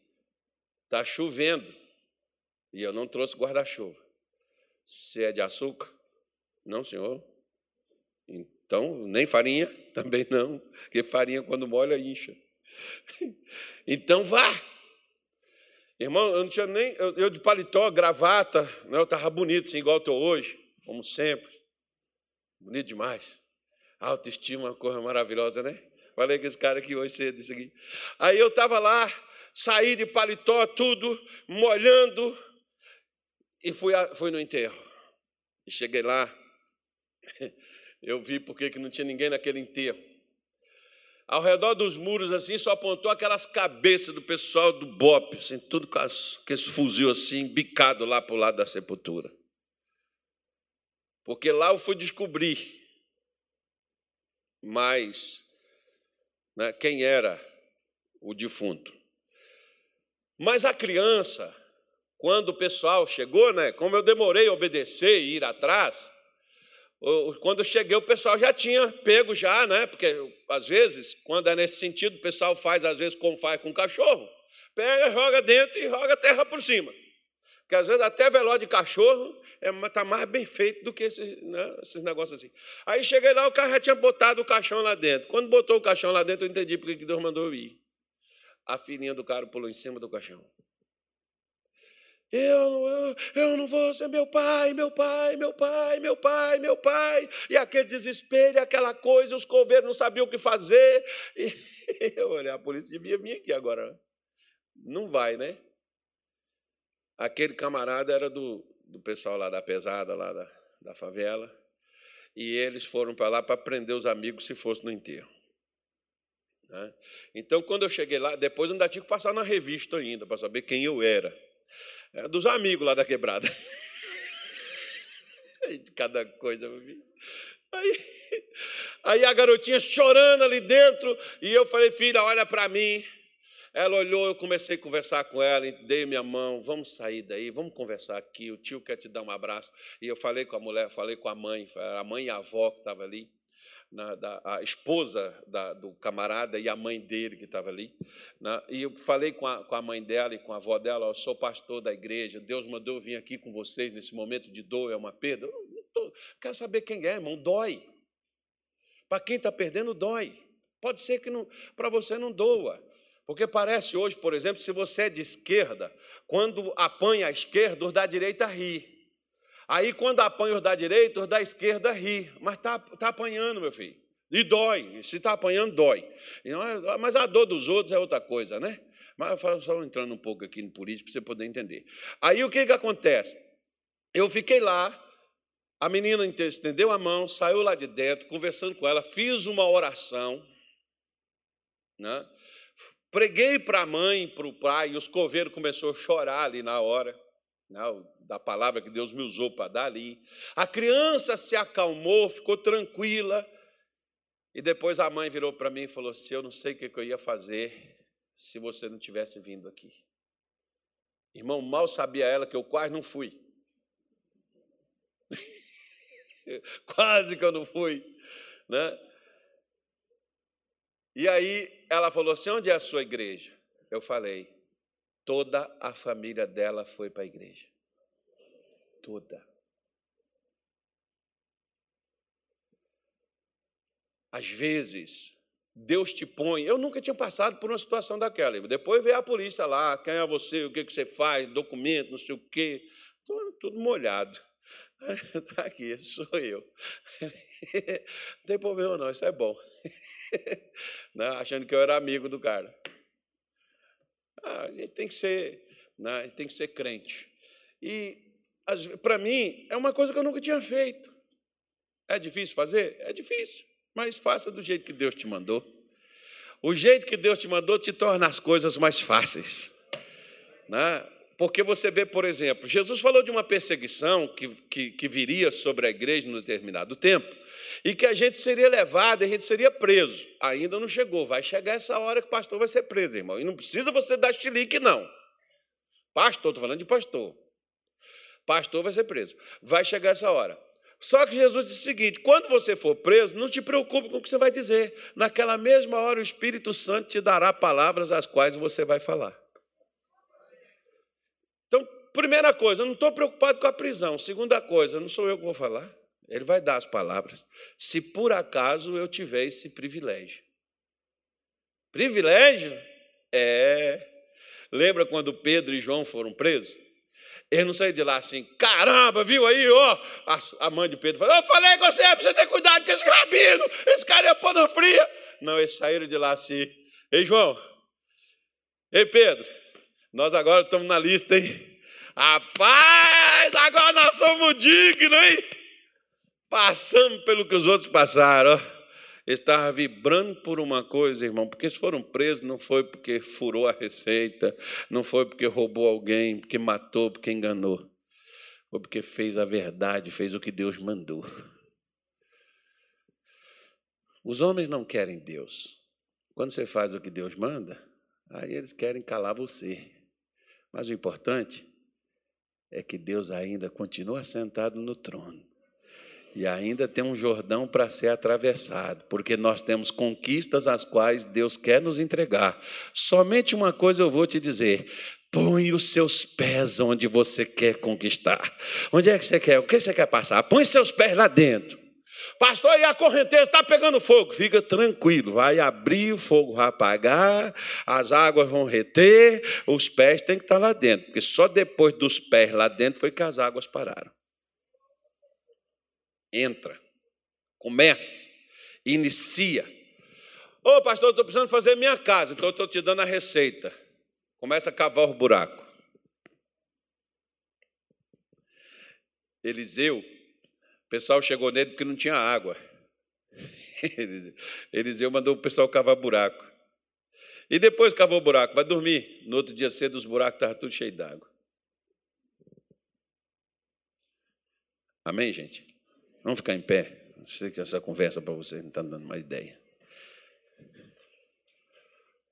está chovendo e eu não trouxe guarda-chuva. Se é de açúcar? Não, senhor. Então, nem farinha? [laughs] Também não, porque farinha quando molha incha. [laughs] Então vá. Irmão, eu não tinha nem. Eu, de paletó, gravata, né, eu estava bonito, assim, igual estou hoje, como sempre. Bonito demais. Autoestima é uma coisa maravilhosa, né? Falei com esse cara aqui hoje cedo, isso aqui. Aí eu estava lá, saí de paletó, tudo, molhando, e fui, a, fui no enterro. E cheguei lá, [laughs] eu vi porque que não tinha ninguém naquele enterro. Ao redor dos muros, assim, só apontou aquelas cabeças do pessoal do BOP, assim, tudo com, as, com esse fuzil assim, bicado lá para o lado da sepultura. Porque lá eu fui descobrir mais né, quem era o defunto. Mas a criança, quando o pessoal chegou, né, como eu demorei a obedecer e ir atrás, quando eu cheguei, o pessoal já tinha pego já, né? Porque às vezes, quando é nesse sentido, o pessoal faz às vezes como faz com o cachorro, pega, joga dentro e joga terra por cima. Porque às vezes até velório de cachorro está é, tá mais bem feito do que esse, né, esses negócios assim. Aí cheguei lá, o cara já tinha botado o caixão lá dentro. Quando botou o caixão lá dentro, eu entendi porque que Deus mandou eu ir. A filhinha do cara pulou em cima do caixão. Eu, eu, eu não vou ser meu pai, meu pai, meu pai, meu pai, meu pai. E aquele desespero, aquela coisa, os coveiros não sabiam o que fazer. [laughs] E eu olhei, a polícia devia vir aqui agora. Não vai, né? Aquele camarada era do, do pessoal lá da pesada, lá da, da favela, e eles foram para lá para prender os amigos se fosse no enterro. Né? Então, quando eu cheguei lá, depois ainda tinha que passar na revista ainda, para saber quem eu era. É, dos amigos lá da quebrada. [laughs] Cada coisa eu vi. Aí, aí a garotinha chorando ali dentro, e eu falei, filha, olha para mim. Ela olhou, eu comecei a conversar com ela, dei minha mão, vamos sair daí, vamos conversar aqui, o tio quer te dar um abraço. E eu falei com a mulher, falei com a mãe, a mãe e a avó que estava ali, na, da, a esposa da, do camarada e a mãe dele que estava ali. Na, e eu falei com a, com a mãe dela e com a avó dela, eu sou pastor da igreja, Deus mandou eu vir aqui com vocês nesse momento de dor, é uma perda. Eu não tô, quero saber quem é, irmão, dói. Para quem está perdendo, dói. Pode ser que para você não doa, porque parece hoje, por exemplo, se você é de esquerda, quando apanha a esquerda, os da direita ri. Aí, quando apanha os da direita, os da esquerda ri. Mas está tá apanhando, meu filho. E dói. Se está apanhando, dói. Mas a dor dos outros é outra coisa, né? Mas eu só entrando um pouco aqui no político para você poder entender. Aí o que, que acontece? Eu fiquei lá, a menina estendeu a mão, saiu lá de dentro, conversando com ela, fiz uma oração, né? Preguei para a mãe, para o pai, e os coveiros começaram a chorar ali na hora, né? da palavra que Deus me usou para dar ali. A criança se acalmou, ficou tranquila, e depois a mãe virou para mim e falou assim: Eu não sei o que eu ia fazer se você não tivesse vindo aqui. Irmão, mal sabia ela que eu quase não fui. [laughs] quase que eu não fui. Né? E aí ela falou assim: onde é a sua igreja? Eu falei: toda a família dela foi para a igreja. Toda. Às vezes, Deus te põe. Eu nunca tinha passado por uma situação daquela. Depois veio a polícia lá, quem é você, o que, você faz, documento, não sei o quê. Tudo, tudo molhado. Está [laughs] aqui, sou eu. [laughs] Não tem problema não, isso é bom. [laughs] Né, achando que eu era amigo do cara. Ah, a gente tem que ser, né, tem que ser crente. E para mim é uma coisa que eu nunca tinha feito. É difícil fazer? É difícil, mas faça do jeito que Deus te mandou. O jeito que Deus te mandou te torna as coisas mais fáceis. Né? Porque você vê, por exemplo, Jesus falou de uma perseguição que, que, que viria sobre a igreja em determinado tempo, e que a gente seria levado, a gente seria preso. Ainda não chegou, vai chegar essa hora que o pastor vai ser preso, irmão. E não precisa você dar chilique, não. Pastor, estou falando de pastor. Pastor vai ser preso. Vai chegar essa hora. Só que Jesus disse o seguinte: quando você for preso, não te preocupe com o que você vai dizer. Naquela mesma hora, o Espírito Santo te dará palavras as quais você vai falar. Primeira coisa, não estou preocupado com a prisão. Segunda coisa, não sou eu que vou falar. Ele vai dar as palavras. Se por acaso eu tiver esse privilégio. Privilégio? É. Lembra quando Pedro e João foram presos? Eles não saíram de lá assim, caramba, viu aí, ó. A mãe de Pedro falou: Eu falei com você, precisa ter cuidado com esse rabino, esse cara é pano fria. Não, eles saíram de lá assim. Ei, João. Ei, Pedro. Nós agora estamos na lista, hein? Rapaz, agora nós somos dignos, hein? Passamos pelo que os outros passaram. Estava vibrando por uma coisa, irmão, porque se foram presos não foi porque furou a receita, não foi porque roubou alguém, porque matou, porque enganou. Foi porque fez a verdade, fez o que Deus mandou. Os homens não querem Deus. Quando você faz o que Deus manda, aí eles querem calar você. Mas o importante é que Deus ainda continua sentado no trono. E ainda tem um Jordão para ser atravessado, porque nós temos conquistas as quais Deus quer nos entregar. Somente uma coisa eu vou te dizer: põe os seus pés onde você quer conquistar. Onde é que você quer? O que você quer passar? Põe seus pés lá dentro. Pastor, e a correnteza está pegando fogo. Fica tranquilo, vai abrir, o fogo vai apagar, as águas vão reter, os pés têm que estar lá dentro, porque só depois dos pés lá dentro foi que as águas pararam. Entra, comece, inicia. Ô oh, pastor, estou precisando fazer minha casa, então estou te dando a receita. Começa a cavar o buraco. Eliseu pessoal chegou nele porque não tinha água. [laughs] Eliseu mandou o pessoal cavar buraco. E depois cavou o buraco, vai dormir. No outro dia cedo, os buracos estavam tudo cheios d'água. Amém, gente? Vamos ficar em pé. Eu sei que essa conversa para vocês não está dando mais ideia.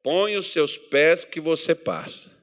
Põe os seus pés que você passa.